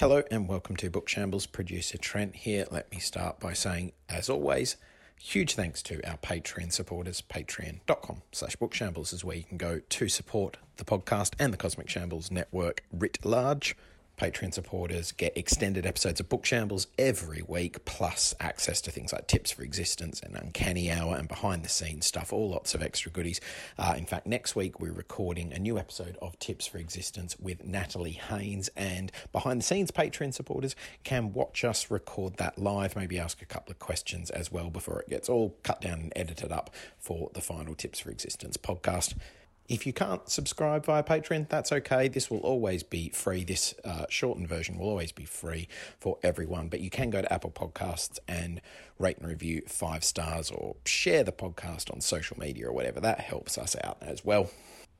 Hello and welcome to Book Shambles. Producer Trent here. Let me start by saying, as always, huge thanks to our Patreon supporters. Patreon.com slash bookshambles is where you can go to support the podcast and the Cosmic Shambles network writ large. Patreon supporters get extended episodes of Book Shambles every week, plus access to things like Tips for Existence and Uncanny Hour and behind the scenes stuff, all lots of extra goodies. Uh, in fact, next week we're recording a new episode of Tips for Existence with Natalie Haynes, and behind the scenes Patreon supporters can watch us record that live, maybe ask a couple of questions as well before it gets all cut down and edited up for the final Tips for Existence podcast. If you can't subscribe via Patreon, that's okay. This will always be free. This uh, shortened version will always be free for everyone. But you can go to Apple Podcasts and rate and review five stars or share the podcast on social media or whatever. That helps us out as well.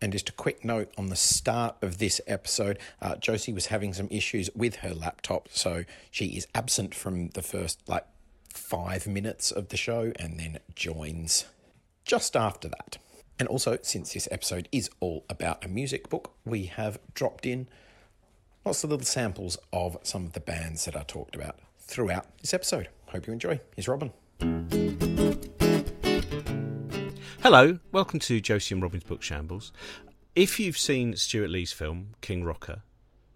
And just a quick note on the start of this episode, uh, Josie was having some issues with her laptop, so she is absent from the first like five minutes of the show and then joins just after that. And also, since this episode is all about a music book, we have dropped in lots of little samples of some of the bands that I talked about throughout this episode. Hope you enjoy. Here's Robin. Hello, welcome to Josie and Robin's Book Shambles. If you've seen Stewart Lee's film, King Rocker,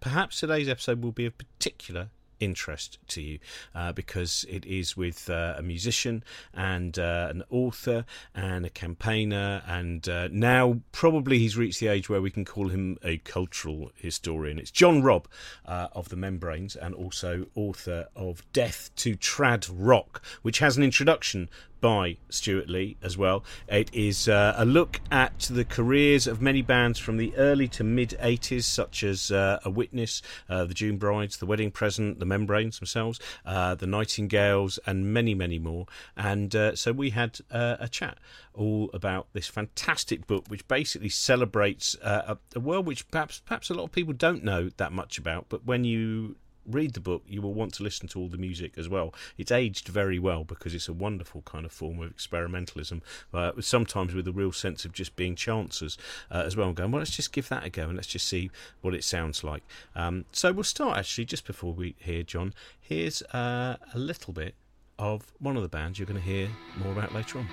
perhaps today's episode will be of particular interest to you uh, because it is with uh, a musician and uh, an author and a campaigner and uh, now probably he's reached the age where we can call him a cultural historian. It's John Robb uh, of the Membranes and also author of Death to Trad Rock which has an introduction by Stewart Lee as well. It is uh, a look at the careers of many bands from the early to mid 80s, such as uh, A Witness, uh, the June Brides, The Wedding Present, The Membranes themselves, uh, The Nightingales, and many, many more. And uh, so we had uh, a chat all about this fantastic book, which basically celebrates a, a world which perhaps perhaps a lot of people don't know that much about, but when you read the book, you will want to listen to all the music as well. It's aged very well because it's a wonderful kind of form of experimentalism, uh, sometimes with a real sense of just being chancers uh, as well. And going, well, let's just give that a go and let's just see what it sounds like. Um, so we'll start actually just before we hear John. Here's uh, a little bit of one of the bands you're going to hear more about later on.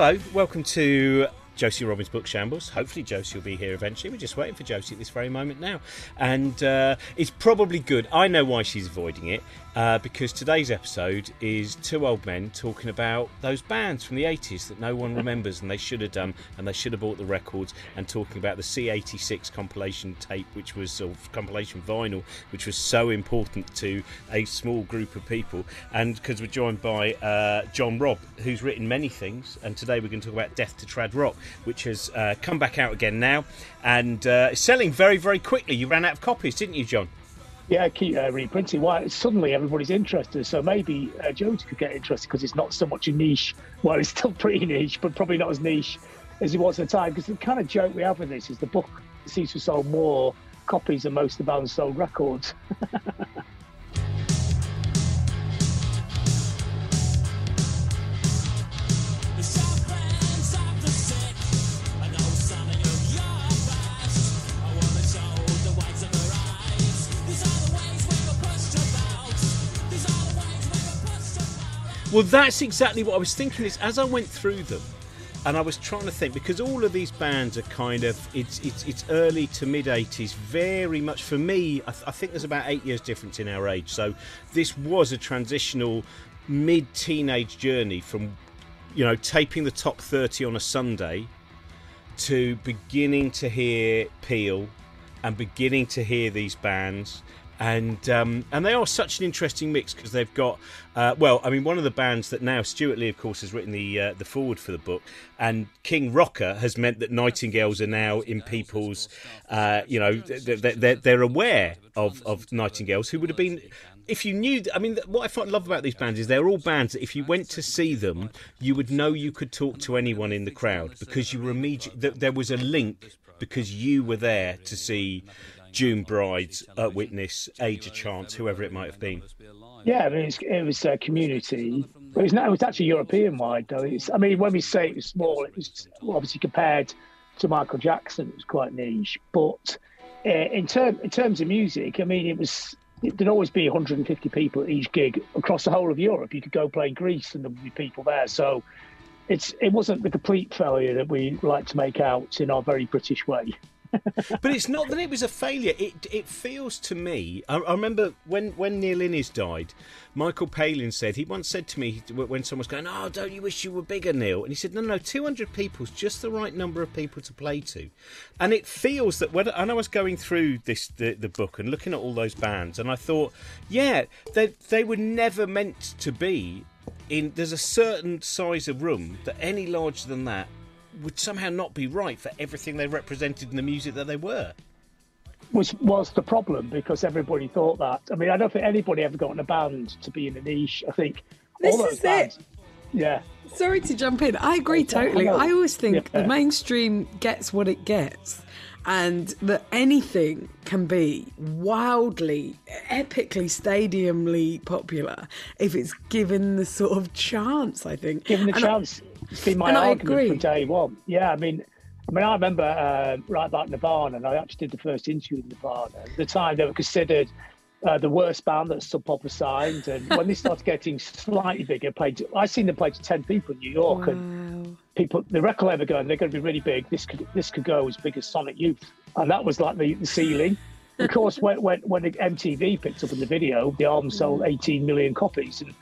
Hello, welcome to Josie Robin's Book Shambles. Hopefully, Josie will be here eventually. We're just waiting for Josie at this very moment now. And uh, it's probably good. I know why she's avoiding it uh, because today's episode is two old men talking about those bands from the 80s that no one remembers and they should have done and they should have bought the records and talking about the C86 compilation tape, which was, or compilation vinyl, which was so important to a small group of people. And because we're joined by uh, John Robb, who's written many things, and today we're going to talk about Death to Trad Rock, which has uh, come back out again now and uh, selling very, very quickly. You ran out of copies, didn't you, John? Yeah, keep uh, reprinting. Why suddenly everybody's interested? So maybe uh, Jones could get interested because it's not so much a niche. Well, it's still pretty niche, but probably not as niche as it was at the time. Because the kind of joke we have with this is the book seems to sold more copies than most of the bands sold records. Well, that's exactly what I was thinking. Is as I went through them, and I was trying to think because all of these bands are kind of it's it's, it's early to mid 80s very much for me I, th- I, think there's about 8 years difference in our age so this was a transitional mid teenage journey from you know taping the top 30 on a Sunday to beginning to hear Peel and beginning to hear these bands and um, and they are such an interesting mix because they've got uh, well, I mean, one of the bands that now Stewart Lee, of course, has written the uh, the foreword for the book, and King Rocker has meant that Nightingales are now in people's, uh, you know, they're, they're aware of of Nightingales who would have been. If you knew, I mean, what I love about these bands is they're all bands that if you went to see them, you would know you could talk to anyone in the crowd because you were immediate. There was a link because you were there to see June Brides, uh, Witness, Age of Chance, whoever it might have been. Yeah, I mean, it was a community. It was, it was actually European wide, though. It's, I mean, when we say it was small, it was obviously compared to Michael Jackson, it was quite niche. But uh, in, term, in terms of music, I mean, it was there'd always be 150 people at each gig across the whole of Europe. You could go play Greece and there would be people there. So it's it wasn't the complete failure that we like to make out in our very British way. But it's not that it was a failure. It it feels to me. I, I, remember when when Neil Innes died, Michael Palin said he once said to me when someone was going, "Oh, don't you wish you were bigger, Neil?" And he said, "No, no, two hundred people's just the right number of people to play to." And it feels that when and I was going through this the, the book and looking at all those bands, and I thought, yeah, they they were never meant to be in. There's a certain size of room that any larger than that would somehow not be right for everything they represented in the music that they were. Was was the problem because everybody thought that. I mean, I don't think anybody ever got in a band to be in a niche. I think this all those is bands, it. Yeah. Sorry to jump in. I agree totally. I always think yeah. the mainstream gets what it gets and that anything can be wildly, epically, stadiumly popular if it's given the sort of chance. I think given the and chance. It's been my argument from day one. Yeah, I mean, I mean, I remember uh, right back Nirvana, and I actually did the first interview with Nirvana. At the time, they were considered uh, the worst band that Sub Pop signed, and when they started getting slightly bigger, played. I seen them play to ten people in New York, wow. and people, the record label going, they're going to be really big. This could this could go as big as Sonic Youth, and that was like the, the ceiling. of course, when, when when MTV picked up in the video, the album sold 18 million copies, and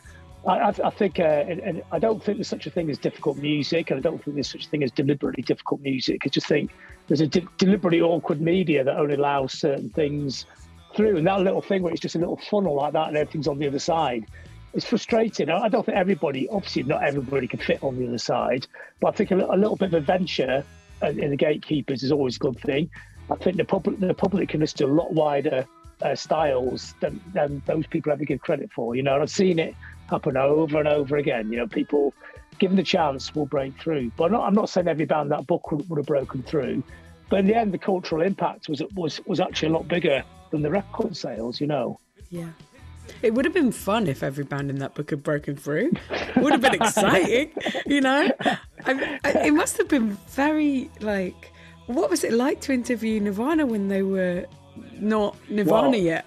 I, I think, uh, and, I don't think there's such a thing as difficult music, and I don't think there's such a thing as deliberately difficult music. I just think there's a de- deliberately awkward media that only allows certain things through, and that little thing where it's just a little funnel like that, and everything's on the other side. It's frustrating. I don't think everybody, obviously, not everybody can fit on the other side, but I think a, a little bit of adventure in the gatekeepers is always a good thing. I think the public, the public can listen to a lot wider uh, styles than, than those people ever give credit for. You know, and I've seen it happen over and over again. You know, people given the chance will break through. But I'm not, I'm not saying every band that book would, would, have broken through. But in the end, the cultural impact was was was actually a lot bigger than the record sales. You know. Yeah. It would have been fun if every band in that book had broken through. It would have been exciting, you know. I, I, it must have been very like. What was it like to interview Nirvana when they were not Nirvana well, yet?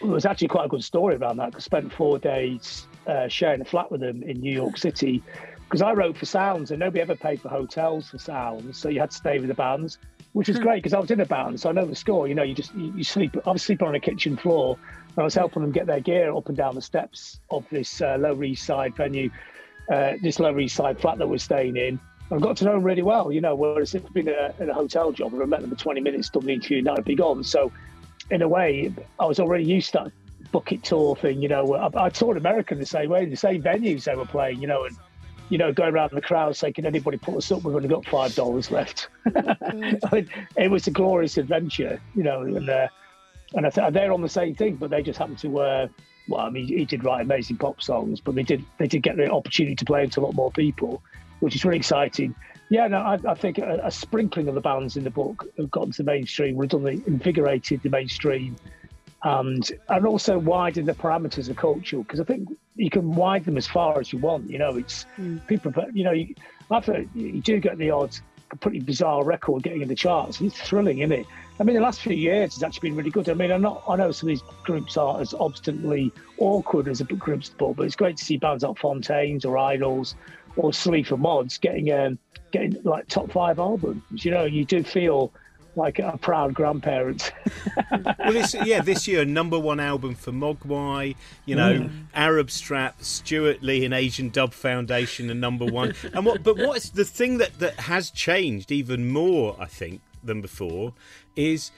It was actually quite a good story around that. I spent four days uh, sharing a flat with them in New York City because I wrote for Sounds and nobody ever paid for hotels for Sounds, so you had to stay with the bands, which was hmm. great because I was in a band, so I know the score. You know, you just you, you, sleep. I was sleeping on a kitchen floor, and I was helping them get their gear up and down the steps of this uh, Lower East Side venue, uh, this Lower East Side flat that we're staying in. I've got to know them really well, you know. Whereas if I'd been in a, in a hotel job, I met them for 20 minutes, done the interview, and that would be gone. So in a way, I was already used to that bucket tour thing. You know, I, I toured America in the same way, the same venues they were playing. You know, and you know, going around the crowd saying, "Can anybody put us up? We've only got five dollars left." I mean, it was a glorious adventure, you know, and uh, and I th- they're on the same thing, but they just happened to. Uh, well, I mean, he did write amazing pop songs, but they did they did get the opportunity to play into a lot more people, which is really exciting. Yeah, no, I, I think a, a, sprinkling of the bands in the book have gotten to the mainstream, redundantly invigorated the mainstream, and and also widened the parameters of culture because I think you can widen them as far as you want. You know, it's mm. people, but you know, you, after you do get the odd pretty bizarre record getting in the charts. It's thrilling, isn't it? I mean, the last few years has actually been really good. I mean, I'm not. I know some of these groups are as obstinately awkward as a groups, but it's great to see bands like Fontaines or Idles or Sleaford Mods getting um, getting like top five albums. You know, you do feel like a proud grandparent. well, it's, yeah, this year number one album for Mogwai, you know, mm. Arab Strap, Stewart Lee and Asian Dub Foundation, and number one. And what? But what's the thing that that has changed even more, I think, than before, is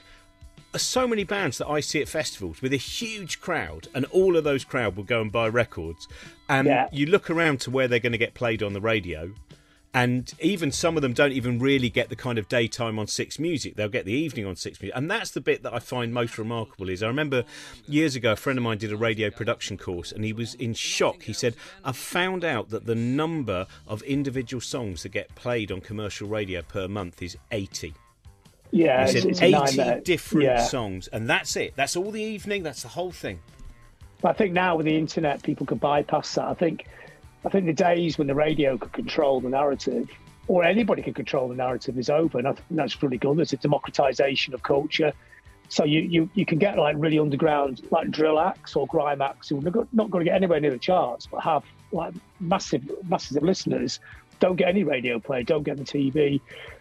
so many bands that I see at festivals with a huge crowd, and all of those crowd will go and buy records. And yeah. you look around to where they're going to get played on the radio, and even some of them don't even really get the kind of daytime on Six Music. They'll get the evening on Six Music, and that's the bit that I find most remarkable. Is I remember years ago a friend of mine did a radio production course, and he was in shock. He said, "I've found out that the number of individual songs that get played on commercial radio per month is 80." Yeah, said 80 different yeah. songs, and that's it. That's all the evening. That's the whole thing. I think now with the internet, people could bypass that. I think I think the days when the radio could control the narrative, or anybody could control the narrative, is over. And I think that's really good. There's a democratization of culture. So you, you, you can get like really underground, like drill acts or grime acts who are not going to get anywhere near the charts, but have like massive, masses of listeners. Don't get any radio play, don't get the TV.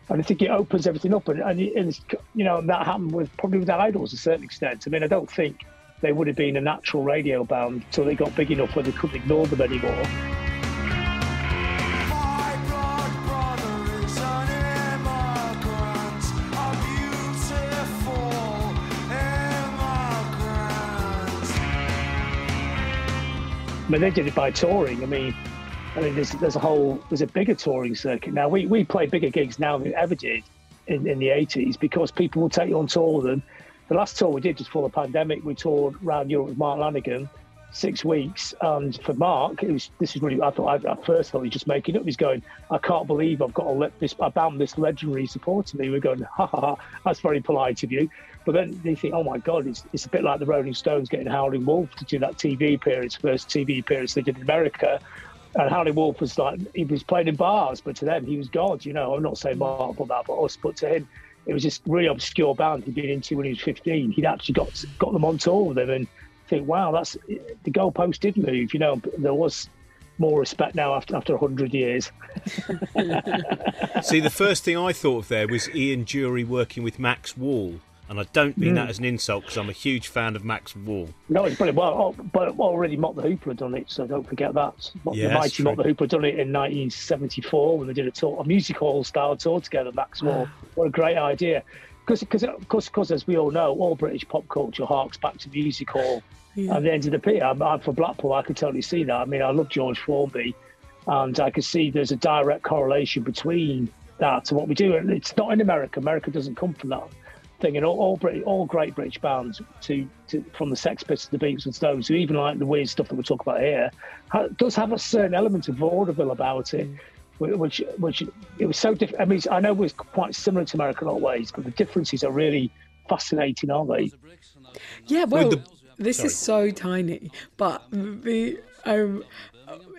And I think it opens everything up. And, and, and you know, that happened with probably with Idles to a certain extent. I mean, I don't think they would have been a natural radio band until they got big enough where they couldn't ignore them anymore. I mean, they did it by touring. I mean, I mean, there's there's a whole there's a bigger touring circuit now. We we play bigger gigs now than we ever did in, in the 80s because people will take you on tour with them. The last tour we did just before the pandemic, we toured around Europe with Mark Lanegan, six weeks. And for Mark, it was this is really I thought I, at first thought he was just making up. He's going, I can't believe I've got to let this I bound this legendary supporter to me. We're going, ha ha ha, that's very polite of you. But then they think, oh my God, it's, it's a bit like the Rolling Stones getting Howling Wolf to do that TV appearance, first TV appearance they did in America. And Howling Wolf was like, he was playing in bars, but to them, he was God, you know. I'm not saying Mark put that, but us, but to him, it was just really obscure band he'd been into when he was 15. He'd actually got got them on tour with him and think, wow, that's the goalpost did move, you know. There was more respect now after after 100 years. See, the first thing I thought of there was Ian Dury working with Max Wall and I don't mean mm. that as an insult because I'm a huge fan of Max Wall. No, it's brilliant. Well, oh, but already Mott the Hoople had done it, so don't forget that. Yeah, the mighty Mott the Hoople had done it in 1974 when they did a tour, a music hall style tour together. Max Wall, what a great idea! Because, because, of course, because, as we all know, all British pop culture harks back to music hall. Yeah. And the end of the pier. I'm, I'm for Blackpool. I can totally see that. I mean, I love George Formby, and I can see there's a direct correlation between that and what we do. And it's not in America. America doesn't come from that thing, and all all, Brit- all great British bands, to, to from the Sex Pistols, to the Beatles, and Stones, who even like the weird stuff that we talk about here, ha- does have a certain element of vaudeville about it. Which, which it was so different. I mean, I know it was quite similar to American in a lot of ways, but the differences are really fascinating, aren't they? Yeah, well, the, this sorry. is so tiny, but the um,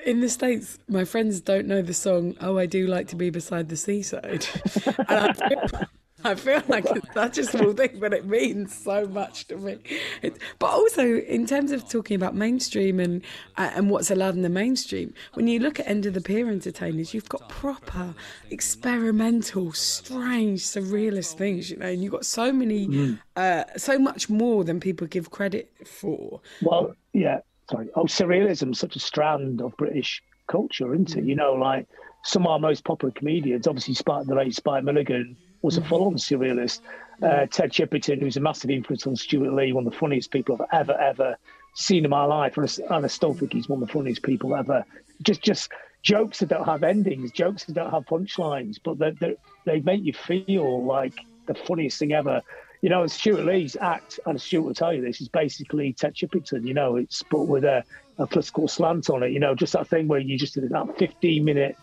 in the states, my friends don't know the song "Oh, I Do Like to Be Beside the Seaside," and I I feel like it's such a small thing, but it means so much to me. It, but also, in terms of talking about mainstream and uh, and what's allowed in the mainstream, when you look at end of the pier entertainers, you've got proper, experimental, strange, surrealist things, you know, and you've got so many, mm. uh, so much more than people give credit for. Well, yeah, sorry. Oh, surrealism, such a strand of British culture, isn't it? Mm. You know, like some of our most popular comedians, obviously, the late Spike Milligan was a full-on surrealist. Uh, Ted Chippington, who's a massive influence on Stewart Lee, one of the funniest people I've ever, ever seen in my life, and I still think he's one of the funniest people ever. Just, just jokes that don't have endings, jokes that don't have punchlines, but they they they make you feel like the funniest thing ever. You know, Stewart Lee's act, and Stewart will tell you this, is basically Ted Chippington. You know, it's but with a, a political slant on it. You know, just that thing where you just did that 15 minute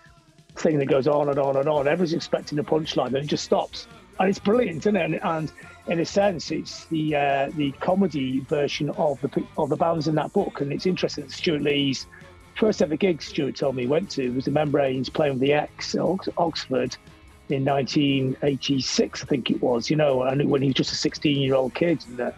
thing that goes on and on and on. Everyone's expecting a punchline, and it just stops. And it's brilliant, isn't it? And, and in a sense, it's the uh, the comedy version of the of the bands in that book. And it's interesting that Stewart Lee's first ever gig, Stewart told me he went to, was the Membranes playing with the Ex at Oxford in 1986, I think it was. You know, and when he was just a 16 year old kid. And, uh,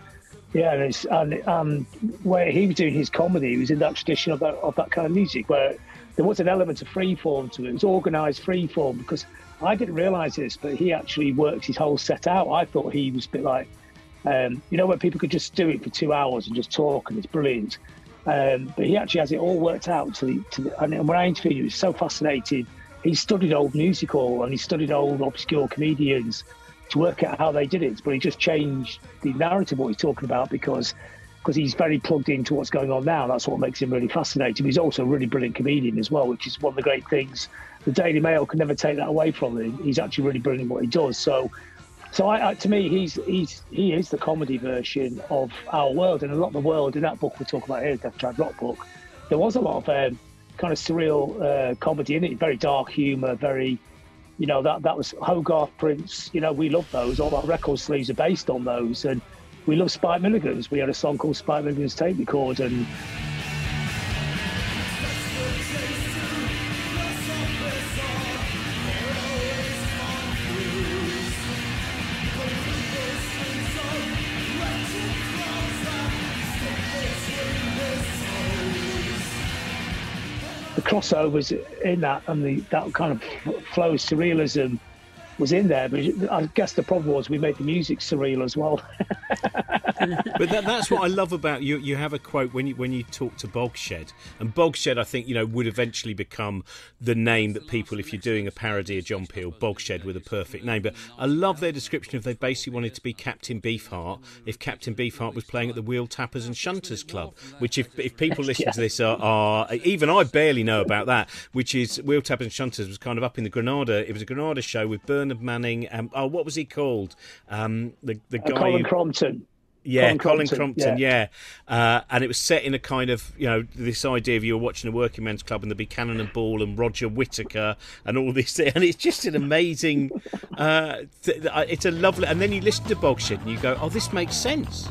yeah, and, it's, and um, where he was doing his comedy, he was in that tradition of that, of that kind of music where there was an element of freeform to it. It was organised freeform because I didn't realise this, but he actually worked his whole set out. I thought he was a bit like, um, you know, when people could just do it for two hours and just talk and it's brilliant. Um, but he actually has it all worked out. To the, to the, and when I interviewed him, it was so fascinated. He studied old musical and he studied old obscure comedians to work out how they did it. But he just changed the narrative what he's talking about because because he's very plugged into what's going on now. That's what makes him really fascinating. He's also a really brilliant comedian as well, which is one of the great things. The Daily Mail can never take that away from him. He's actually really brilliant what he does. So, so I, I, to me, he's he's he is the comedy version of our world, and a lot of the world in that book we talk about here, Death Trad Rock book. There was a lot of um, kind of surreal uh, comedy in it, very dark humour, very you know that that was Hogarth prints. You know we love those. All our record sleeves are based on those, and we love Spike Milligan's. We had a song called Spike Milligan's Tape Record, and the crossovers in that and the that kind of flow surrealism was in there. But I guess the problem was we made the music surreal as well. but that, that's what I love about you. You have a quote when you when you talk to Bogshed, and Bogshed, I think you know, would eventually become the name that people, if you're doing a parody of John Peel, Bogshed with a perfect name. But I love their description of they basically wanted to be Captain Beefheart if Captain Beefheart was playing at the Wheel Tappers and Shunters Club. Which, if if people listen yeah. to this, are, are even I barely know about that. Which is Wheel Tappers and Shunters was kind of up in the Granada. It was a Granada show with Bernard Manning. And, oh, what was he called? Um, the the uh, guy. Colin Crompton. Yeah, Colin, Colin Crompton, yeah. yeah. Uh, and it was set in a kind of, you know, this idea of you were watching a working men's club and there'd be Cannon and Ball and Roger Whittaker and all this. And it's just an amazing, uh, th- it's a lovely, and then you listen to Bogshed and you go, oh, this makes sense.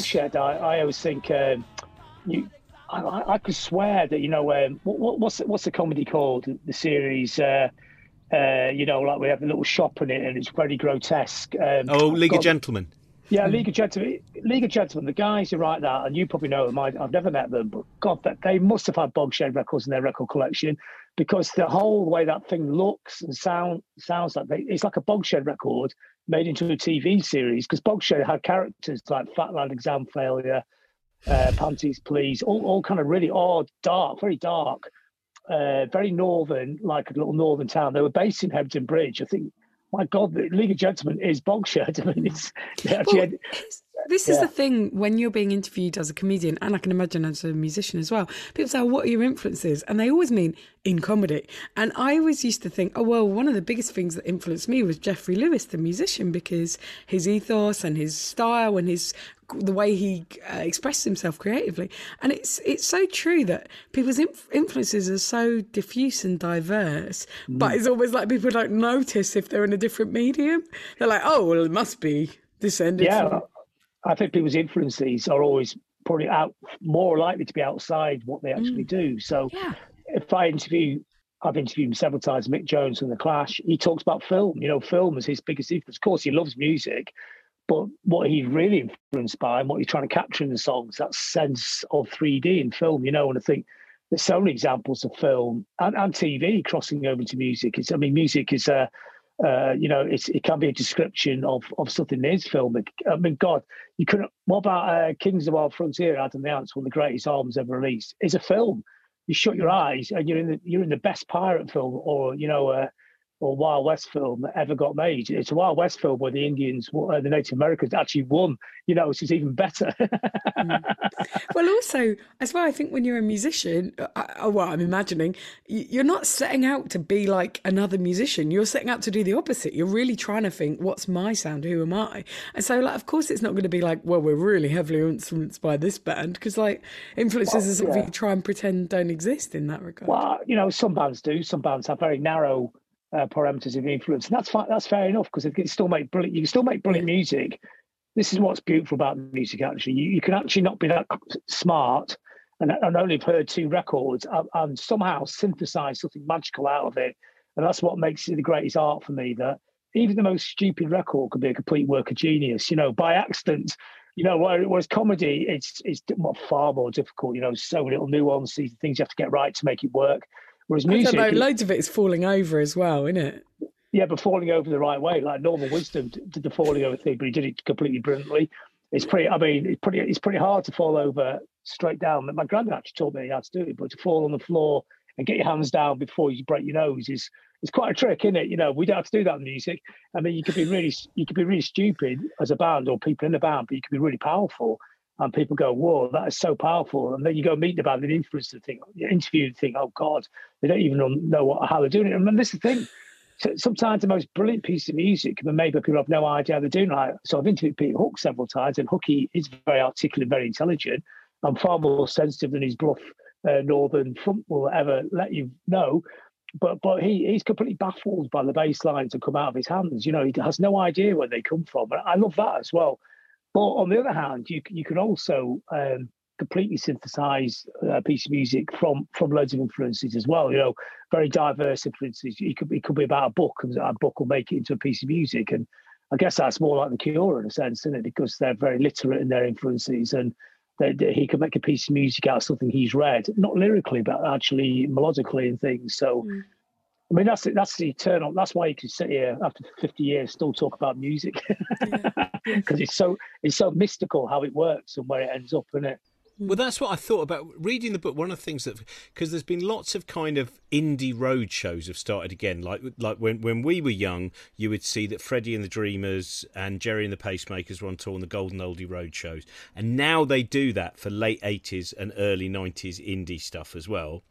Bogshed, I, I always think um, you. I, I, could swear that you know um, what, what's what's the comedy called? The series, uh, uh, you know, like we have a little shop in it, and it's very grotesque. Um, oh, League God, of Gentlemen. Yeah, League of Gentlemen. League of Gentlemen. The guys who write that, and you probably know them. I, have never met them, but God, they must have had Bogshed records in their record collection because the whole way that thing looks and sound sounds like they, it's like a Bogshed record made into a TV series because Bogshed had characters like Fat Lad Exam Failure, uh, Panties Please, all, all kind of really odd, dark, very dark, uh, very northern, like a little northern town. They were based in Hebden Bridge. I think, my God, the League of Gentlemen is Bogshed. I mean, it's actually. Well, this is yeah. the thing when you're being interviewed as a comedian, and I can imagine as a musician as well. People say, oh, "What are your influences?" and they always mean in comedy. And I always used to think, "Oh, well, one of the biggest things that influenced me was Jeffrey Lewis, the musician, because his ethos and his style and his the way he uh, expresses himself creatively." And it's it's so true that people's inf- influences are so diffuse and diverse, mm. but it's almost like people don't notice if they're in a different medium. They're like, "Oh, well, it must be." Descended yeah, from I think people's influences are always probably out more likely to be outside what they actually mm. do. So yeah. if I interview, I've interviewed him several times, Mick Jones from The Clash, he talks about film. You know, film is his biggest influence. Of course, he loves music, but what he's really influenced by and what he's trying to capture in the songs, that sense of 3D in film, you know, and I think there's so many examples of film and, and TV crossing over to music. It's, I mean, music is a, uh, you know, it can be a description of, of something that is filmic. I mean, God, you couldn't. What about uh, Kings of the Wild Frontier? Adam the Ants, one of the greatest albums ever released, is a film. You shut your eyes and you're in the you're in the best pirate film, or you know, uh, or Wild West film that ever got made. It's a Wild West film where the Indians, uh, the Native Americans, actually won. You know, which is even better. mm. Well, also as well, I think when you're a musician, uh, uh well, I'm imagining you're not setting out to be like another musician. You're setting out to do the opposite. You're really trying to think, what's my sound? Who am I? And so, like, of course, it's not going to be like, well, we're really heavily influenced by this band because, like, influences well, are something yeah. you try and pretend don't exist in that regard. Well, you know, some bands do. Some bands have very narrow uh, parameters of influence. And that's fine. That's fair enough because you can still make brilliant. You can still make brilliant music. This is what's beautiful about music. Actually, you, you can actually not be that smart and, and only have heard two records and, and somehow synthesize something magical out of it. And that's what makes it the greatest art for me. That even the most stupid record could be a complete work of genius. You know, by accident. You know, whereas comedy, it's it's far more difficult. You know, so little nuances, things you have to get right to make it work. Whereas music, I don't know, loads of it is falling over as well, isn't it? Yeah, but falling over the right way, like Norman Wisdom did the falling over thing, but he did it completely brilliantly. It's pretty. I mean, it's pretty. It's pretty hard to fall over straight down. My granddad actually taught me how to do it, but to fall on the floor and get your hands down before you break your nose is it's quite a trick, isn't it? You know, we don't have to do that in music. I mean, you could be really you could be really stupid as a band or people in the band, but you could be really powerful and people go, "Whoa, that is so powerful!" And then you go meet the band and influence the thing, interview the thing. Oh God, they don't even know what, how they're doing it. And this is the thing. So sometimes the most brilliant piece of music, but maybe people have no idea how they're doing it. So I've interviewed Pete Hook several times, and Hooky is very articulate, very intelligent, and far more sensitive than his bluff uh, northern front will ever let you know. But but he he's completely baffled by the bass lines that come out of his hands. You know, he has no idea where they come from. And I love that as well. But on the other hand, you you can also um, completely synthesize a piece of music from from loads of influences as well. You know, very diverse influences. It could it could be about a book, and a book will make it into a piece of music. And I guess that's more like the Cure in a sense, isn't it? Because they're very literate in their influences, and they, they, he can make a piece of music out of something he's read, not lyrically, but actually melodically and things. So. Mm I mean, that's that's the eternal. That's why you can sit here after fifty years still talk about music because yeah. it's so it's so mystical how it works and where it ends up, isn't it? Hmm. Well, that's what I thought about reading the book. One of the things that because there's been lots of kind of indie road shows have started again. Like like when when we were young, you would see that Freddie and the Dreamers and Gerry and the Pacemakers were on tour on the Golden Oldie road shows, and now they do that for late '80s and early '90s indie stuff as well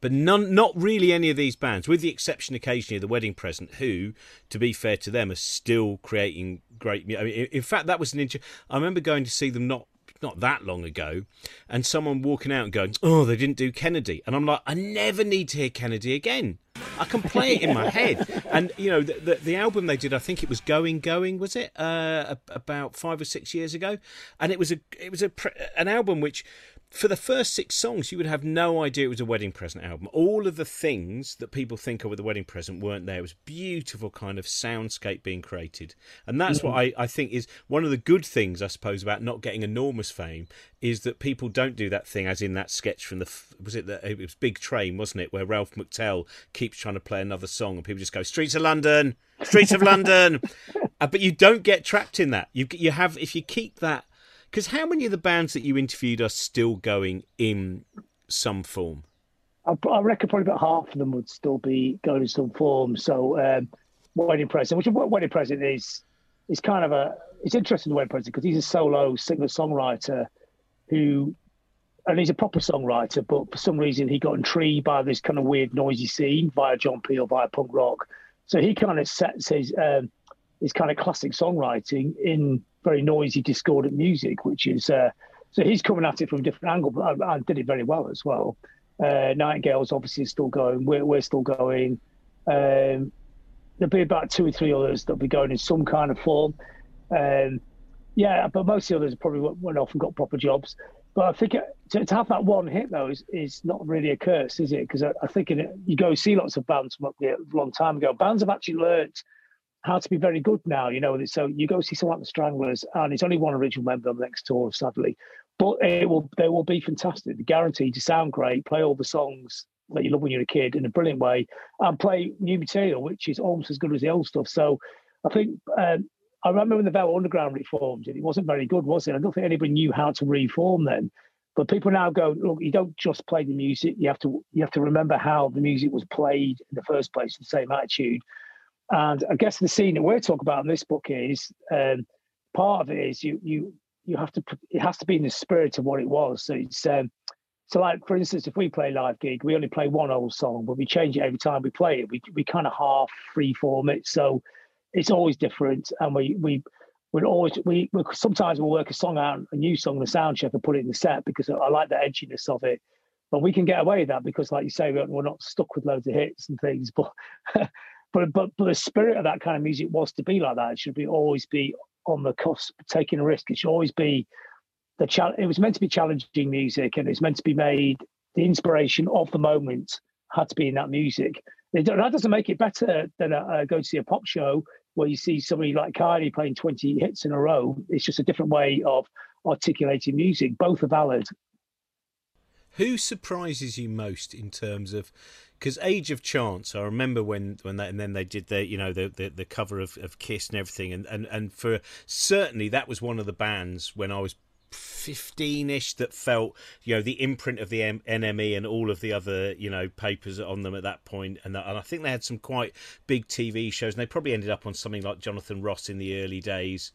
but none, not really any of these bands, with the exception occasionally of the Wedding Present, who, to be fair to them, are still creating great. I mean, in fact, that was an inter- I remember going to see them not not that long ago, and someone walking out and going, "Oh, they didn't do Kennedy," and I'm like, I never need to hear Kennedy again. I can play it in my head, and you know the, the, the album they did. I think it was Going Going, was it? Uh, about five or six years ago, and it was a it was a an album which for the first six songs, you would have no idea it was a wedding present album. All of the things that people think of with a wedding present weren't there. It was beautiful kind of soundscape being created, and that's mm-hmm. what I, I think is one of the good things, I suppose, about not getting enormous fame is that people don't do that thing, as in that sketch from the was it the it was Big Train, wasn't it, where Ralph McTell keeps trying to play another song, and people just go Streets of London, Streets of London, uh, but you don't get trapped in that. You you have if you keep that because how many of the bands that you interviewed are still going in some form? I, I reckon probably about half of them would still be going in some form. So, um, Wedding Present, which Wedding Present is, is kind of a, it's interesting the Wedding Present because he's a solo singer songwriter who, and he's a proper songwriter, but for some reason he got intrigued by this kind of weird noisy scene via John Peel, via punk rock. So he kind of sets his, um, his kind of classic songwriting in very noisy, discordant music, which is uh, so he's coming at it from a different angle, but I, I did it very well as well. Uh, Nightingale's obviously still going. We're, we're still going. Um, there'll be about two or three others that'll be going in some kind of form. Um, yeah, but most of the others probably went off and got proper jobs. But I think to, to have that one hit though is, is not really a curse, is it? Because I, I, think it, you go see lots of bands from a long time ago. Bands have actually learnt how to be very good now. You know, so you go see someone like the Stranglers, and it's only one original member on the next tour, sadly. But it will they will be fantastic. They're guaranteed to sound great, play all the songs that you love when you're a kid in a brilliant way, and play new material, which is almost as good as the old stuff. So I think um, I remember when the Velvet Underground reformed, and it wasn't very good, was it? I don't think anybody knew how to reform then. But people now go, look, you don't just play the music. You have to you have to remember how the music was played in the first place. The same attitude. And I guess the scene that we're talking about in this book is um, part of it is you you you have to it has to be in the spirit of what it was. So it's um, so like for instance, if we play live gig, we only play one old song, but we change it every time we play it. We we kind of half free form it, so it's always different, and we we we'll always we we sometimes we'll work a song out, a new song, the sound check, and put it in the set because I like the edginess of it. But we can get away with that because, like you say, we're not stuck with loads of hits and things. But but but but the spirit of that kind of music was to be like that. It should be always be on the cusp, taking a risk. It should always be the challenge. It was meant to be challenging music, and it's meant to be made. The inspiration of the moment had to be in that music. That doesn't make it better than a, a go to see a pop show where you see somebody like Kylie playing 20 hits in a row. It's just a different way of articulating music. Both are valid. Who surprises you most in terms of because Age of Chance, I remember when when that, and then they did the you know the the, the cover of, of Kiss and everything, and, and and for certainly that was one of the bands when I was 15ish that felt you know the imprint of the M- NME and all of the other you know papers on them at that point and, that, and I think they had some quite big TV shows and they probably ended up on something like Jonathan Ross in the early days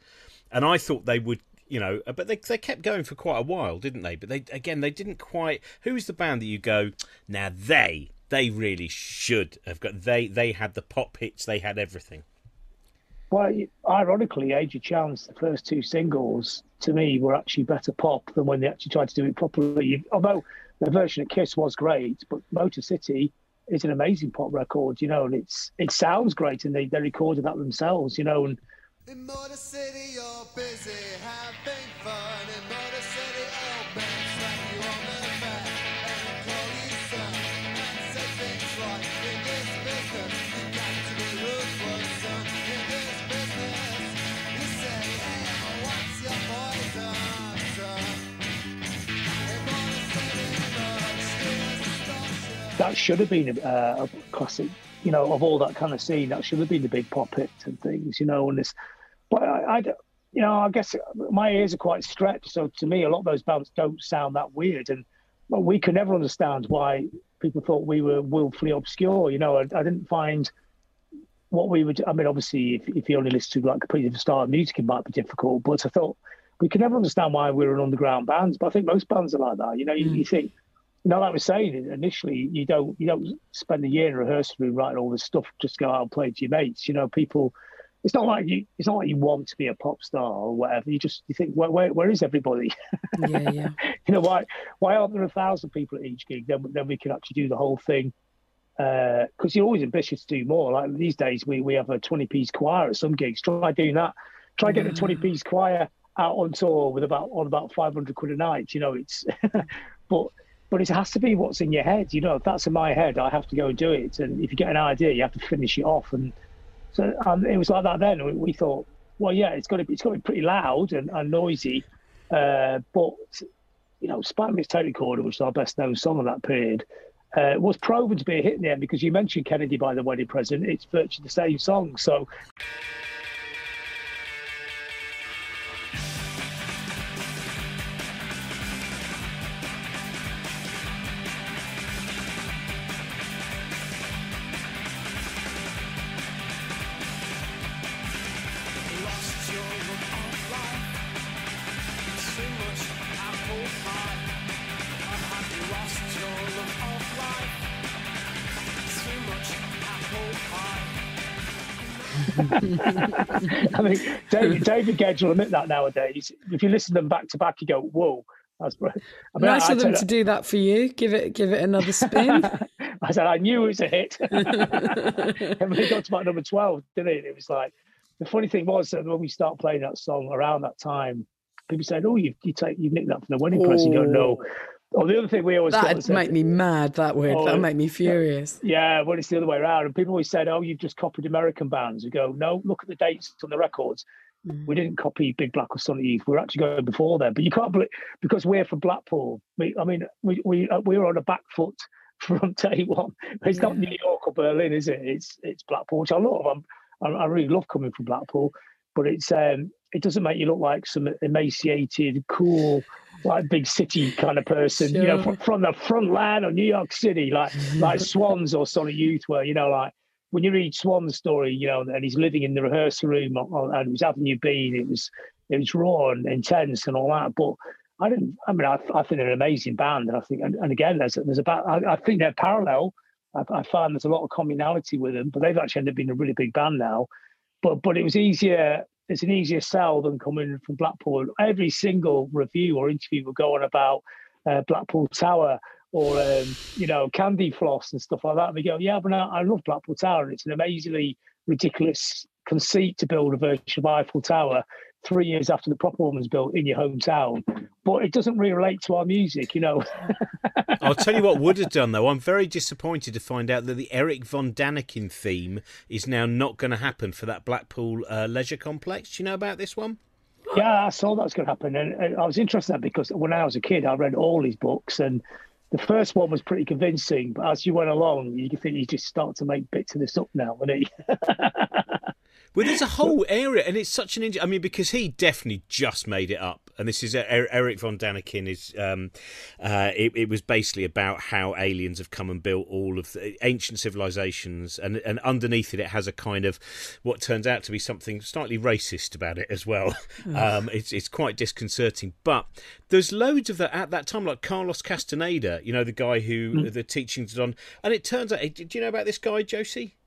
and I thought they would you know but they they kept going for quite a while didn't they? But they again they didn't quite who is the band that you go now they they really should have got they they had the pop hits they had everything well, ironically, Age of Chance, the first two singles, to me, were actually better pop than when they actually tried to do it properly. Although the version of Kiss was great, but Motor City is an amazing pop record, you know, and it's it sounds great, and they, they recorded that themselves, you know. And in Motor City, you're busy having fun. In Motor City, that should have been a, a, classic, you know, of all that kind of scene. That should have been the big pop hit and things, you know. And this, but I, I, you know, I guess my ears are quite stretched. So to me, a lot of those bands don't sound that weird, and well, we could never understand why people thought we were willfully obscure. You know, I, I didn't find what we would. I mean, obviously, if, if you only listen to like completely style of music, it might be difficult. But I thought we could never understand why we were an underground band. But I think most bands are like that. You know, you, mm. you think know, like I was saying initially, you don't you don't spend a year in a rehearsal room writing all this stuff just go out and play to your mates. You know, people. It's not like you. It's not like you want to be a pop star or whatever. You just you think, where where, where is everybody? Yeah, yeah. you know why why aren't there a thousand people at each gig? Then then we can actually do the whole thing. Because uh, you're always ambitious to do more. Like these days, we we have a twenty piece choir at some gigs. Try doing that. Try getting a twenty piece choir out on tour with about on about five hundred quid a night. You know, it's but but it has to be what's in your head. You know, if that's in my head, I have to go and do it. And if you get an idea, you have to finish it off. And so um, it was like that then. We, we, thought, well, yeah, it's got to be, it's got to be pretty loud and, and noisy. Uh, but you know, Spike Milligan's Tape Recorder, which is our best known song of that period, uh, was proven to be a hit in the end because you mentioned Kennedy by the Wedding Present. It's virtually the same song. So. I mean, David, David Gedge will admit that nowadays. If you listen to them back to back, you go, "Whoa." That's I mean, nice of them to do that for you. Give it, give it another spin. I said I knew it was a hit. and when it got to about number twelve, didn't it? It was like the funny thing was that when we start playing that song around that time, people said, "Oh, you you take you nicked that from the wedding oh. You go, oh. "No." Oh, the other thing we always that'd make me mad. That would oh, that'd make me furious. Yeah, well, it's the other way around. And people always said, "Oh, you've just copied American bands." We go, "No, look at the dates on the records. Mm. We didn't copy Big Black or Sonic Youth. We are actually going before them." But you can't believe because we're from Blackpool. We, I mean, we we uh, we were on a back foot from day one. It's yeah. not New York or Berlin, is it? It's it's Blackpool, which I love. I'm, I, I really love coming from Blackpool, but it's um, it doesn't make you look like some emaciated, cool like big city kind of person, sure. you know, from, from, the front line of New York City, like like Swans or Sonic Youth, where you know, like when you read Swan's story, you know, and he's living in the rehearsal room and it was Avenue B, and it was it was raw and intense and all that. But I didn't. I mean, I, I think they're an amazing band, and I think, and, and again, there's there's about. I, I think they're parallel. I, I, find there's a lot of commonality with them, but they've actually ended up being a really big band now. But but it was easier it's an easier sell than coming from Blackpool. Every single review or interview will go on about uh, Blackpool Tower or um, you know, candy floss and stuff like that. And they go, yeah, but I love Blackpool Tower, it's an amazingly ridiculous conceit to build a version of Eiffel Tower three years after the proper one was built in your hometown. But it doesn't really relate to our music, you know. I'll tell you what would have done though. I'm very disappointed to find out that the Erich von Däniken theme is now not going to happen for that Blackpool uh, leisure complex. Do you know about this one? Yeah, I saw that was going to happen, and, and I was interested in that because when I was a kid, I read all his books, and the first one was pretty convincing. But as you went along, you think you just start to make bits of this up now, and Well, there's a whole area, and it's such an. Inter- I mean, because he definitely just made it up, and this is Erich von Däniken. Is um, uh, it, it, was basically about how aliens have come and built all of the ancient civilizations, and and underneath it, it has a kind of what turns out to be something slightly racist about it as well. Um, it's it's quite disconcerting, but there's loads of that at that time, like Carlos Castaneda, you know, the guy who mm. the teachings on, and it turns out. Do you know about this guy, Josie?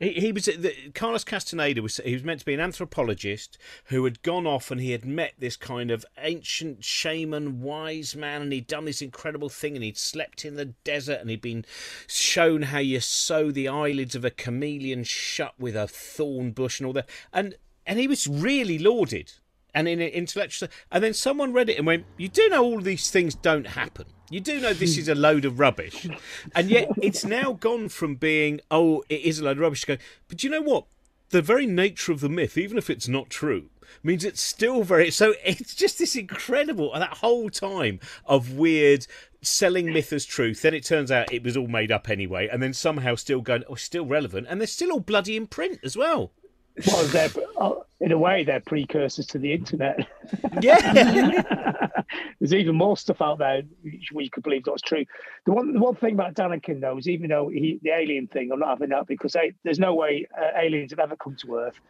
He, he was the, Carlos Castaneda was he was meant to be an anthropologist who had gone off and he had met this kind of ancient shaman wise man and he'd done this incredible thing and he'd slept in the desert and he'd been shown how you sew the eyelids of a chameleon shut with a thorn bush and all that. And and he was really lauded and in an intellectual and then someone read it and went you do know all these things don't happen you do know this is a load of rubbish. And yet it's now gone from being, oh, it is a load of rubbish, to go, but you know what? The very nature of the myth, even if it's not true, means it's still very. So it's just this incredible, that whole time of weird selling myth as truth. Then it turns out it was all made up anyway. And then somehow still going, oh, still relevant. And they're still all bloody in print as well. Well, they're, uh, in a way, they're precursors to the internet. Yeah. There's even more stuff out there where you could believe that's true. The one, the one thing about Däniken, though, is even though he, the alien thing, I'm not having that because they, there's no way uh, aliens have ever come to Earth.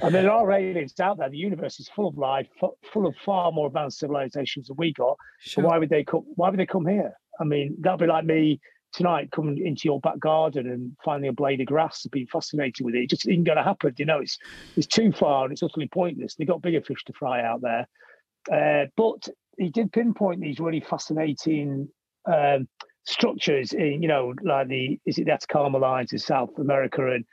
And there are aliens out there. The universe is full of life, full of far more advanced civilizations than we got. Sure. So why would they come? Why would they come here? I mean, that'd be like me tonight coming into your back garden and finding a blade of grass and being fascinated with it. It just isn't going to happen. You know, it's it's too far and it's utterly pointless. They've got bigger fish to fry out there. Uh, but he did pinpoint these really fascinating um, structures in, you know, like the is it the Atacama lines in South America and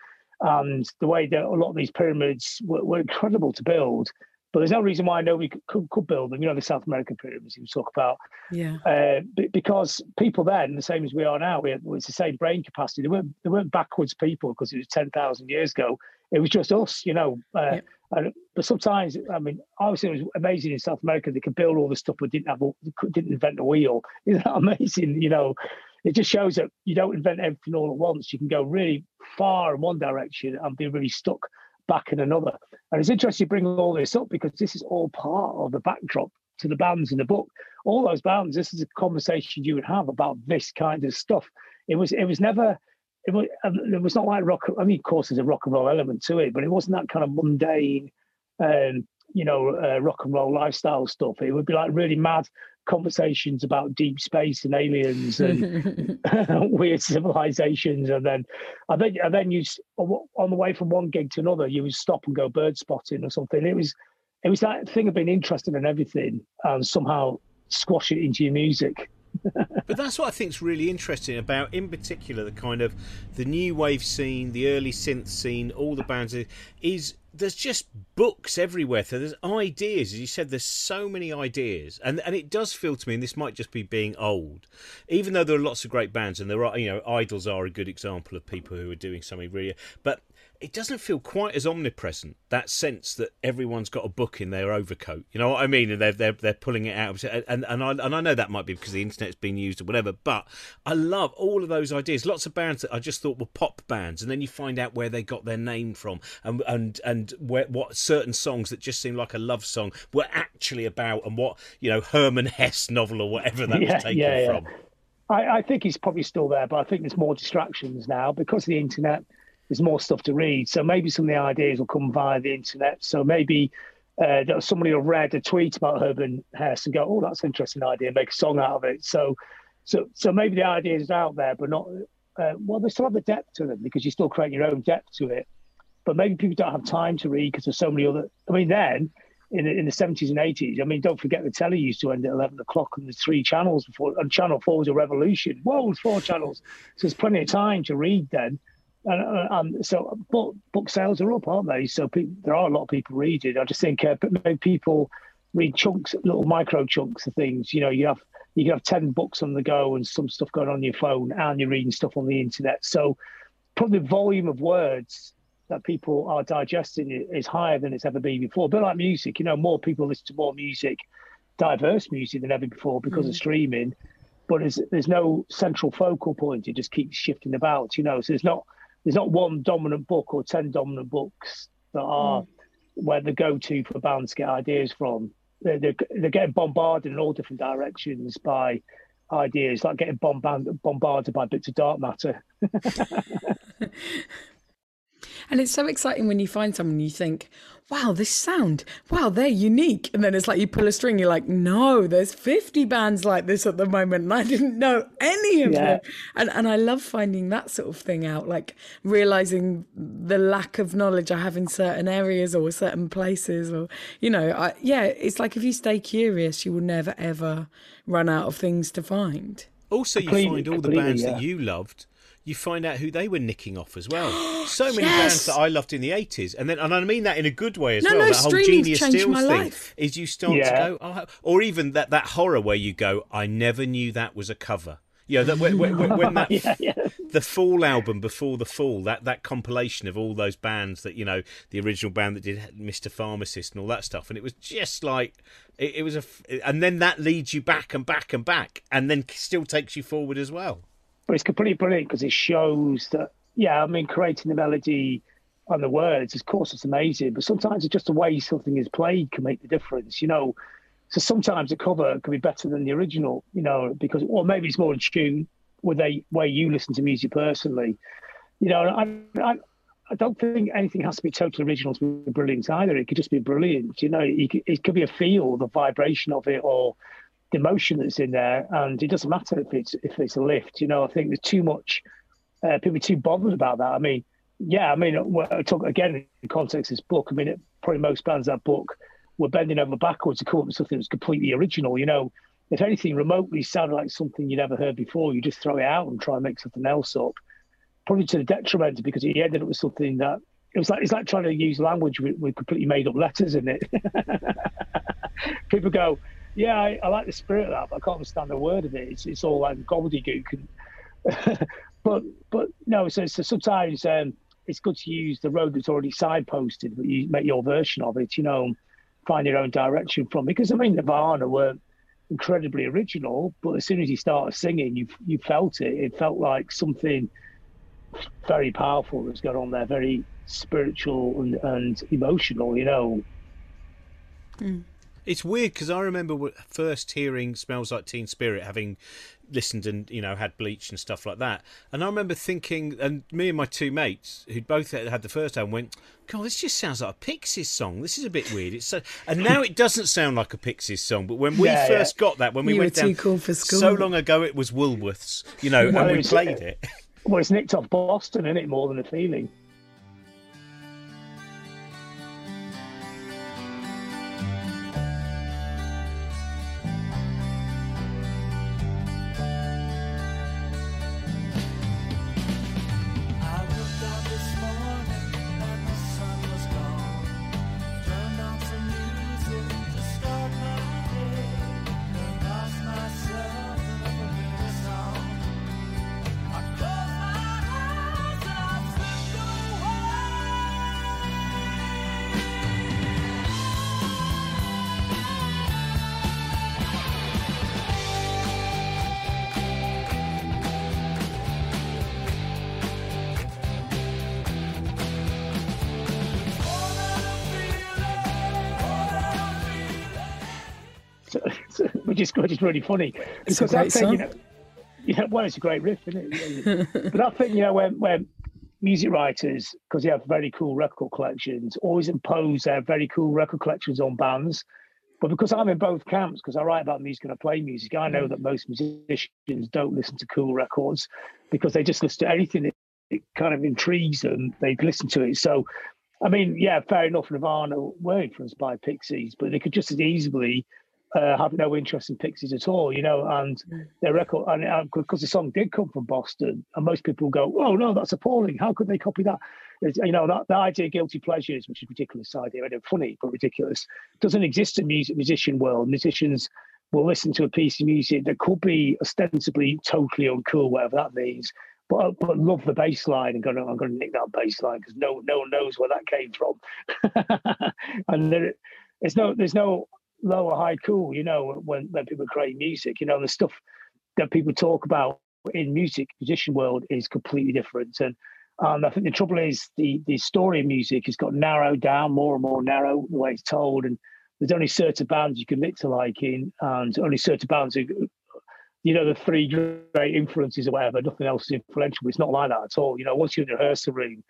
and the way that a lot of these pyramids were, were incredible to build. But there's no reason why nobody could, could, could build them. You know, the South American pyramids you talk about. Yeah. Uh, because people then, the same as we are now, we had, it's the same brain capacity. They weren't, they weren't backwards people because it was 10,000 years ago. It was just us, you know. Uh, yeah. and, but sometimes, I mean, obviously it was amazing in South America. They could build all the stuff but didn't have, didn't invent a wheel. Isn't that amazing? You know, it just shows that you don't invent everything all at once. You can go really far in one direction and be really stuck back in another. And it's interesting to bring all this up because this is all part of the backdrop to the bands in the book. All those bands, this is a conversation you would have about this kind of stuff. It was it was never it was um, it was not like rock. I mean, of course, there's a rock and roll element to it, but it wasn't that kind of mundane, um, you know, uh, rock and roll lifestyle stuff. It would be like really mad conversations about deep space and aliens and weird civilizations, and then I then and then you on the way from one gig to another, you would stop and go bird spotting or something. It was it was that thing of being interested in everything and somehow squash it into your music. but that's what I think is really interesting about, in particular, the kind of the new wave scene, the early synth scene, all the bands is there's just books everywhere. So there's ideas, as you said. There's so many ideas, and and it does feel to me, and this might just be being old, even though there are lots of great bands, and there are, you know, Idles are a good example of people who are doing something really. But it doesn't feel quite as omnipresent. That sense that everyone's got a book in their overcoat. You know what I mean? And they're they're they're pulling it out. And and I and I know that might be because the internet's been used or whatever. But I love all of those ideas. Lots of bands that I just thought were pop bands, and then you find out where they got their name from, and and and where what certain songs that just seemed like a love song were actually about, and what you know Hermann Hesse novel or whatever that yeah, was taken yeah, yeah. from. I, I think he's probably still there, but I think there's more distractions now because of the internet there's more stuff to read. So maybe some of the ideas will come via the internet. So maybe uh, somebody will read a tweet about Hermann Hesse and go, "Oh, that's an interesting idea," make a song out of it. So, so, so maybe the ideas are out there, but not. Uh, well, they still have the depth to them because you still create your own depth to it. But maybe people don't have time to read because there's so many other. I mean, then in the, in the 70s and 80s. I mean, don't forget the telly used to end at 11 o'clock and there's three channels before, and Channel 4 was a revolution. Whoa, four channels. So there's plenty of time to read then. And, and so book, book sales are up, aren't they? So pe- there are a lot of people reading. I just think uh, people read chunks, little micro chunks of things. You know, you have you can have 10 books on the go and some stuff going on your phone and you're reading stuff on the internet. So probably the volume of words that people are digesting is higher than it's ever been before. But like music, you know, more people listen to more music, diverse music than ever before because mm. of streaming. But there's, there's no central focal point. It just keeps shifting about, you know. So there's not there's not one dominant book or ten dominant books that are mm. where the go-to for bands to get ideas from. They're, they're, they're getting bombarded in all different directions by ideas, like getting bombarded, bombarded by bits of dark matter. And it's so exciting when you find someone you think, wow, this sound, wow, they're unique. And then it's like you pull a string, you're like, no, there's 50 bands like this at the moment. And I didn't know any of yeah. them. And, and I love finding that sort of thing out, like realizing the lack of knowledge I have in certain areas or certain places. Or, you know, I, yeah, it's like if you stay curious, you will never, ever run out of things to find. Also, you find all the bands yeah. that you loved you find out who they were nicking off as well. So many yes! bands that I loved in the eighties, and then and I mean that in a good way as no, well. No, that whole Genius Steals thing life. is you start yeah. to go, oh, or even that that horror where you go, I never knew that was a cover. You know, that when, when, when that yeah, yeah. the Fall album before the Fall, that that compilation of all those bands that you know, the original band that did Mr. Pharmacist and all that stuff, and it was just like it, it was a, and then that leads you back and back and back, and then still takes you forward as well but it's completely brilliant because it shows that yeah, I mean, creating the melody and the words, of course, it's amazing. But sometimes it's just the way something is played can make the difference. You know, so sometimes a cover can be better than the original. You know, because or maybe it's more in tune with a way you listen to music personally. You know, I, I, I don't think anything has to be totally original to be brilliant either. It could just be brilliant. You know, it could, it could be a feel, the vibration of it, or emotion that's in there, and it doesn't matter if it's if it's a lift. You know, I think there's too much uh, people are too bothered about that. I mean, yeah, I mean, talk again in the context of this book. I mean, it, probably most bands that book were bending over backwards to come up with something that's completely original. You know, if anything remotely sounded like something you'd ever heard before, you just throw it out and try and make something else up. Probably to the detriment because he ended up with something that it was like it's like trying to use language with, with completely made up letters in it. People go, yeah, I, I, like the spirit of that, but I can't understand a word of it. It's, it's all like gobbledygook. And, but but no, so, so sometimes um, it's good to use the road that's already signposted, but you make your version of it. You know, find your own direction from. Because I mean, Nirvana weren't incredibly original, but as soon as you started singing, you you felt it. It felt like something very powerful that's got on there, very spiritual and, and emotional. You know. Mm. It's weird because I remember first hearing "Smells Like Teen Spirit," having listened and you know had Bleach and stuff like that, and I remember thinking, and me and my two mates who both had the first album went, "God, this just sounds like a Pixies song. This is a bit weird." It's so, and now it doesn't sound like a Pixies song, but when we yeah, first yeah. got that, when we you went down cool so long ago, it was Woolworths, you know, well, and we played uh, it. Well, it's nicked off Boston, isn't it? More than a feeling. which is which is really funny it's because that thing, you know, yeah, well, it's a great riff, isn't it? but I think you know, when when music writers, because they have very cool record collections, always impose their very cool record collections on bands. But because I'm in both camps, because I write about music and I play music, I know that most musicians don't listen to cool records because they just listen to anything that kind of intrigues them. They listen to it. So I mean, yeah, fair enough. Nirvana were influenced by Pixies, but they could just as easily uh, have no interest in Pixies at all, you know. And mm. their record, and because the song did come from Boston, and most people go, "Oh no, that's appalling! How could they copy that?" It's, you know, that the idea of guilty pleasures, which is a ridiculous idea, and funny but ridiculous, doesn't exist in music musician world. Musicians will listen to a piece of music that could be ostensibly totally uncool, whatever that means, but but love the bass line and go, I'm going to nick that bass line because no no one knows where that came from. and there, there's no there's no low or high cool, you know, when when people create music, you know, the stuff that people talk about in music musician world is completely different. And and I think the trouble is the the story of music has got narrowed down more and more narrow the way it's told and there's only certain bands you can mix to liking, and only certain bands are, you know, the three great influences or whatever. Nothing else is influential. It's not like that at all. You know, once you're in the rehearsal room,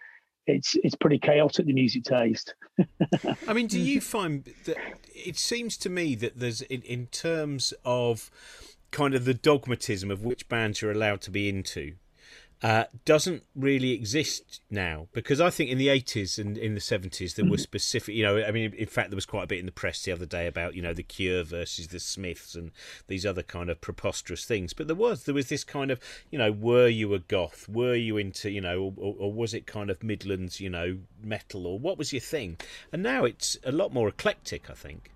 it's it's pretty chaotic the music taste. I mean, do mm. you find that it seems to me that there's in, in terms of kind of the dogmatism of which bands you're allowed to be into uh, doesn't really exist now because I think in the 80s and in the 70s there were mm-hmm. specific, you know, I mean, in fact, there was quite a bit in the press the other day about, you know, the Cure versus the Smiths and these other kind of preposterous things. But there was, there was this kind of, you know, were you a goth? Were you into, you know, or, or was it kind of Midlands, you know, metal or what was your thing? And now it's a lot more eclectic, I think.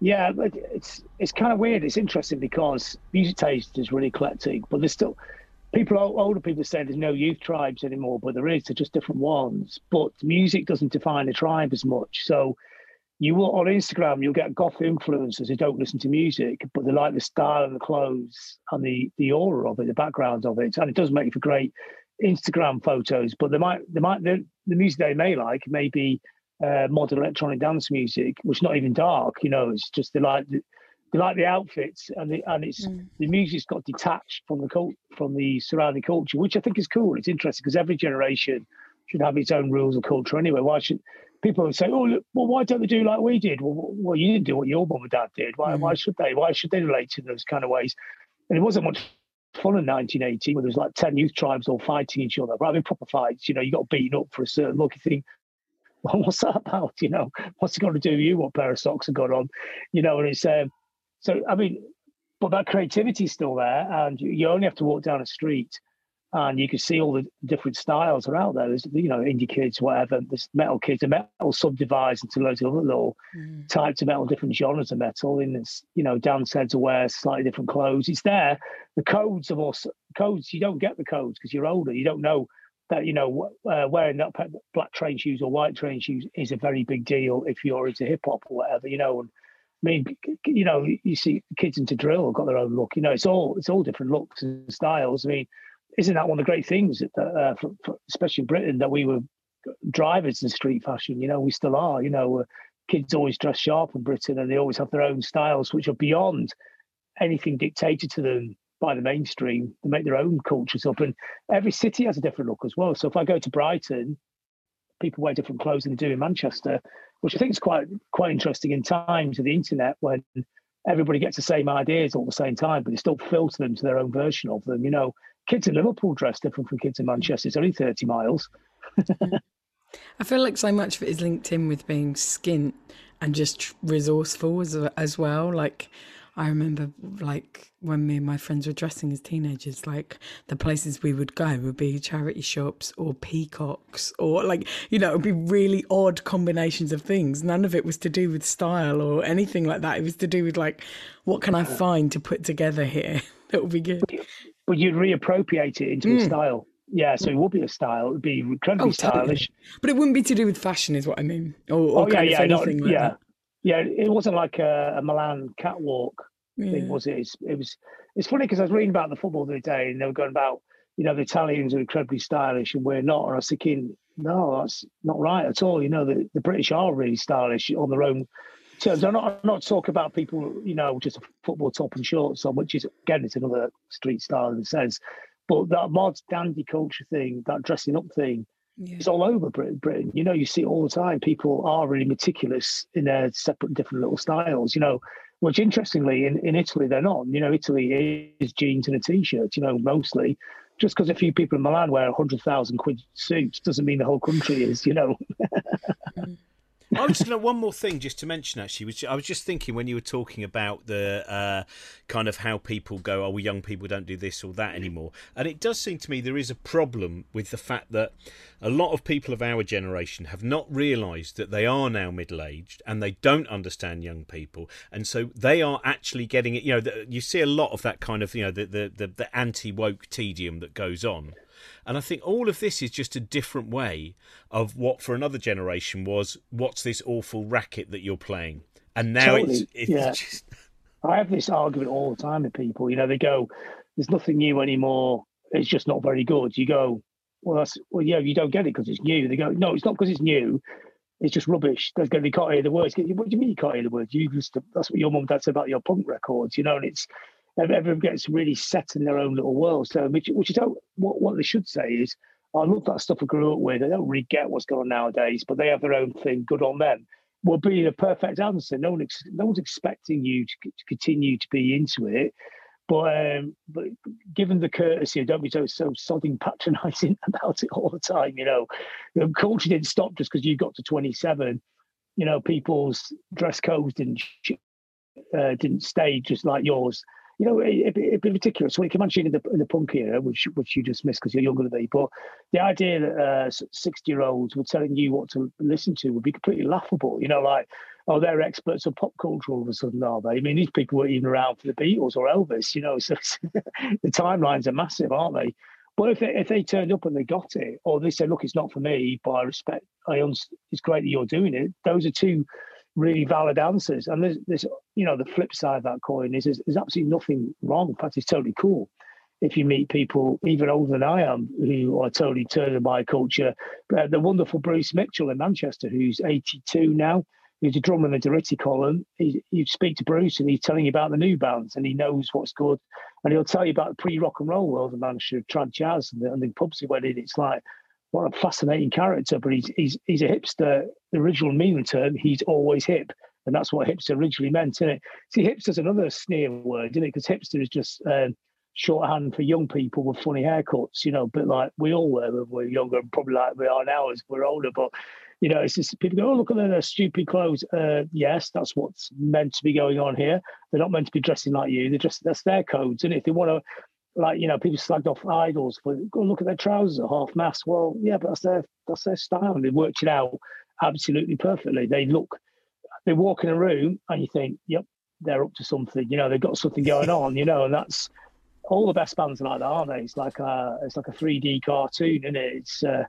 Yeah, it's it's kind of weird. It's interesting because music taste is really eclectic, but there's still people, older people say there's no youth tribes anymore, but there is. They're just different ones. But music doesn't define a tribe as much. So you will on Instagram, you'll get goth influencers who don't listen to music, but they like the style and the clothes and the the aura of it, the background of it, and it does make for great Instagram photos. But they might, they might, the, the music they may like may be uh, modern electronic dance music, which is not even dark. You know, it's just they like they like the outfits and the and it's mm. the music's got detached from the cult from the surrounding culture, which I think is cool. It's interesting because every generation should have its own rules of culture anyway. Why should people say, "Oh, look, well, why don't they do like we did?" Well, well, you didn't do what your mum and dad did. Why? Mm. Why should they? Why should they relate to those kind of ways? And it wasn't much fun in 1980 when there was like 10 youth tribes all fighting each other, having proper fights. You know, you got beaten up for a certain look. You think, well, what's that about? You know, what's it got to do with you? What pair of socks have got on? You know, and it's um, so, I mean, but that creativity is still there, and you, only have to walk down a street and you can see all the different styles are out there. There's, you know, indie kids, whatever. There's metal kids, and metal subdivides into loads of other little mm. types of metal, different genres of metal. In it's, you know, dance heads to wear slightly different clothes. It's there. The codes of also codes. You don't get the codes because you're older. You don't know that, you know, uh, wearing that black train shoes or white train shoes is a very big deal if you're into hip hop or whatever, you know. And I mean, you know, you see kids into drill have got their own look. You know, it's all it's all different looks and styles. I mean, isn't that one of the great things, that, uh, for, for, especially in Britain, that we were drivers in street fashion? You know, we still are. You know, kids always dress sharp in Britain, and they always have their own styles, which are beyond anything dictated to them by the mainstream. They make their own cultures up, and every city has a different look as well. So if I go to Brighton, people wear different clothes than they do in Manchester which I think is quite quite interesting in times of the internet when everybody gets the same ideas all the same time, but they still filter them to their own version of them. You know, kids in Liverpool dress different from kids in Manchester. It's only 30 miles. I feel like so much of it is linked in with being skint and just resourceful as, as well. Like, I remember like when me and my friends were dressing as teenagers, like the places we would go would be charity shops or peacocks or like, you know, it would be really odd combinations of things. None of it was to do with style or anything like that. It was to do with like, what can I find to put together here that would be good? But you'd reappropriate it into mm. a style. Yeah, so it would be a style. It would be incredibly oh, stylish. But it wouldn't be to do with fashion, is what I mean. Or, or oh, yeah, yeah, not, like yeah. That. Yeah, it wasn't like a, a Milan catwalk yeah. thing, mm. was it? It's, it was. It's funny because I was reading about the football the other day, and they were going about, you know, the Italians are incredibly stylish, and we're not. And I was thinking, no, that's not right at all. You know, the, the British are really stylish on their own terms. I'm not, I'm not talking about people, you know, just a football top and shorts on, which is again, it's another street style in a sense. But that mod dandy culture thing, that dressing up thing, yeah. It's all over Britain. You know, you see it all the time. People are really meticulous in their separate, different little styles. You know, which interestingly, in, in Italy they're not. You know, Italy is jeans and a t-shirt. You know, mostly, just because a few people in Milan wear a hundred thousand quid suits doesn't mean the whole country is, you know. Mm. I was going to one more thing just to mention. Actually, which I was just thinking when you were talking about the uh, kind of how people go, "Oh, well, young people don't do this or that anymore," and it does seem to me there is a problem with the fact that a lot of people of our generation have not realised that they are now middle-aged and they don't understand young people, and so they are actually getting it. You know, the, you see a lot of that kind of you know the the, the, the anti-woke tedium that goes on. And I think all of this is just a different way of what for another generation was what's this awful racket that you're playing. And now totally. it's, it's yeah. just. I have this argument all the time with people. You know, they go, there's nothing new anymore. It's just not very good. You go, well, that's, well, yeah, you don't get it because it's new. They go, no, it's not because it's new. It's just rubbish. There's going to be can't hear the words. What do you mean you can't hear the words? You just, that's what your mum and dad said about your punk records, you know, and it's, everyone gets really set in their own little world. So, which, which is what, what they should say is, I love that stuff I grew up with. I don't really get what's going on nowadays, but they have their own thing. Good on them. Well, being a perfect answer. No one, no one's expecting you to, to continue to be into it. But um, but given the courtesy, don't be so so sodding patronising about it all the time. You know, the culture didn't stop just because you got to twenty seven. You know, people's dress codes didn't uh, didn't stay just like yours you know, it, would be ridiculous. So you can imagine in the, in the punk era, which which you just missed because you're younger than me, but the idea that 60 uh, year olds were telling you what to listen to would be completely laughable. You know, like, oh, they're experts on pop culture all of a sudden, are they? I mean, these people weren't even around for the Beatles or Elvis, you know, so the timelines are massive, aren't they? But if they, if they turned up and they got it, or they said, look, it's not for me, but I respect, I it's great that you're doing it, those are two really valid answers. And there's, there's, you know, the flip side of that coin is there's, absolutely nothing wrong. In fact, it's totally cool if you meet people even older than I am who are totally turned by culture. Uh, the wonderful Bruce Mitchell in Manchester, who's 82 now, who's a drummer in the Durutti column. He, you speak to Bruce and he's telling you about the new bands and he knows what's good. And he'll tell you about the pre rock and roll world of Manchester, trad jazz and the, and the pubs he went in. It's like, what a fascinating character. But he's he's he's a hipster. The original meaning term, he's always hip, and that's what hipster originally meant, isn't it? See, hipster's another sneer word, isn't it? Because hipster is just um, shorthand for young people with funny haircuts. You know, but like we all were when we were younger, and probably like we are now as we're older. But you know, it's just people go, oh, look at their stupid clothes. Uh, yes, that's what's meant to be going on here. They're not meant to be dressing like you. They're just that's their codes, and if they want to like you know people slagged off Idles for go look at their trousers at half mast. Well, yeah, but that's their that's their style. And they worked it out absolutely perfectly. They look, they walk in a room and you think, yep, they're up to something. You know, they've got something going on. You know, and that's all the best bands like that, aren't they? It's like a it's like a 3D cartoon, and it? it's uh,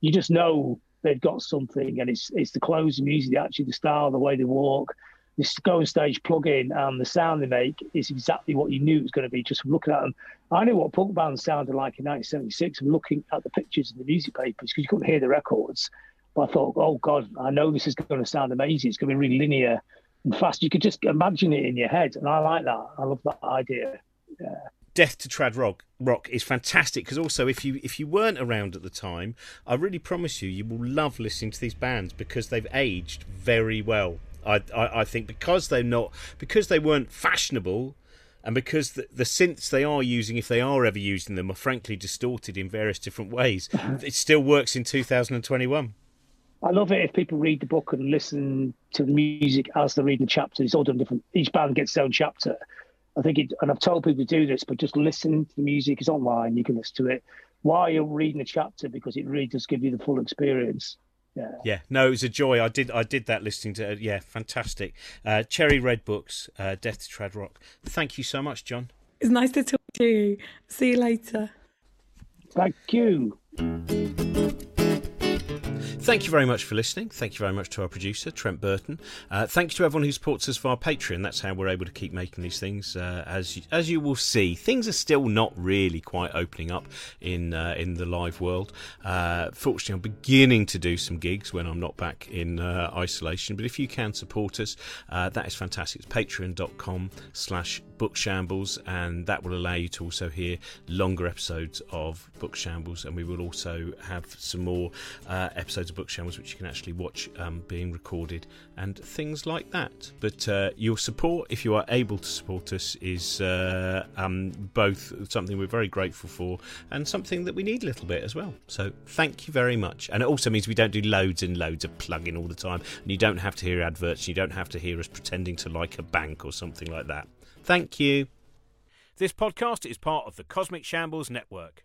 you just know they've got something, and it's it's the clothes, the music, the actually the style, the way they walk this go on stage plug in and the sound they make is exactly what you knew it was going to be just from looking at them. I knew what punk bands sounded like in 1976 from looking at the pictures in the music papers because you couldn't hear the records. But I thought, oh God, I know this is going to sound amazing. It's going to be really linear and fast. You could just imagine it in your head. And I like that. I love that idea. Yeah. Death to Trad Rock Rock is fantastic because also if you if you weren't around at the time, I really promise you you will love listening to these bands because they've aged very well. I, I, I think because they're not because they weren't fashionable and because the, the, synths they are using, if they are ever using them, are frankly distorted in various different ways, it still works in 2021. I love it if people read the book and listen to the music as they're reading the chapters. It's all done different. Each band gets its own chapter. I think it, and I've told people to do this, but just listen to the music. It's online. You can listen to it while you're reading the chapter because it really does give you the full experience. Yeah. yeah, no, it was a joy. I did, I did that listening to. Uh, yeah, fantastic. Uh, Cherry Red Books, uh, Death to Trad Rock. Thank you so much, John. It's nice to talk to you. See you later. Thank you. Thank you very much for listening. Thank you very much to our producer, Trent Burton. Uh, thank you to everyone who supports us via Patreon. That's how we're able to keep making these things. Uh, as you, as you will see, things are still not really quite opening up in uh, in the live world. Uh, fortunately, I'm beginning to do some gigs when I'm not back in uh, isolation. But if you can support us, uh, that is fantastic. It's patreon.com slash bookshambles, and that will allow you to also hear longer episodes of Bookshambles, And we will also have some more episodes Book Shambles, which you can actually watch um, being recorded and things like that. But uh, your support, if you are able to support us, is uh, um, both something we're very grateful for and something that we need a little bit as well. So thank you very much. And it also means we don't do loads and loads of plugging all the time, and you don't have to hear adverts, you don't have to hear us pretending to like a bank or something like that. Thank you. This podcast is part of the Cosmic Shambles Network.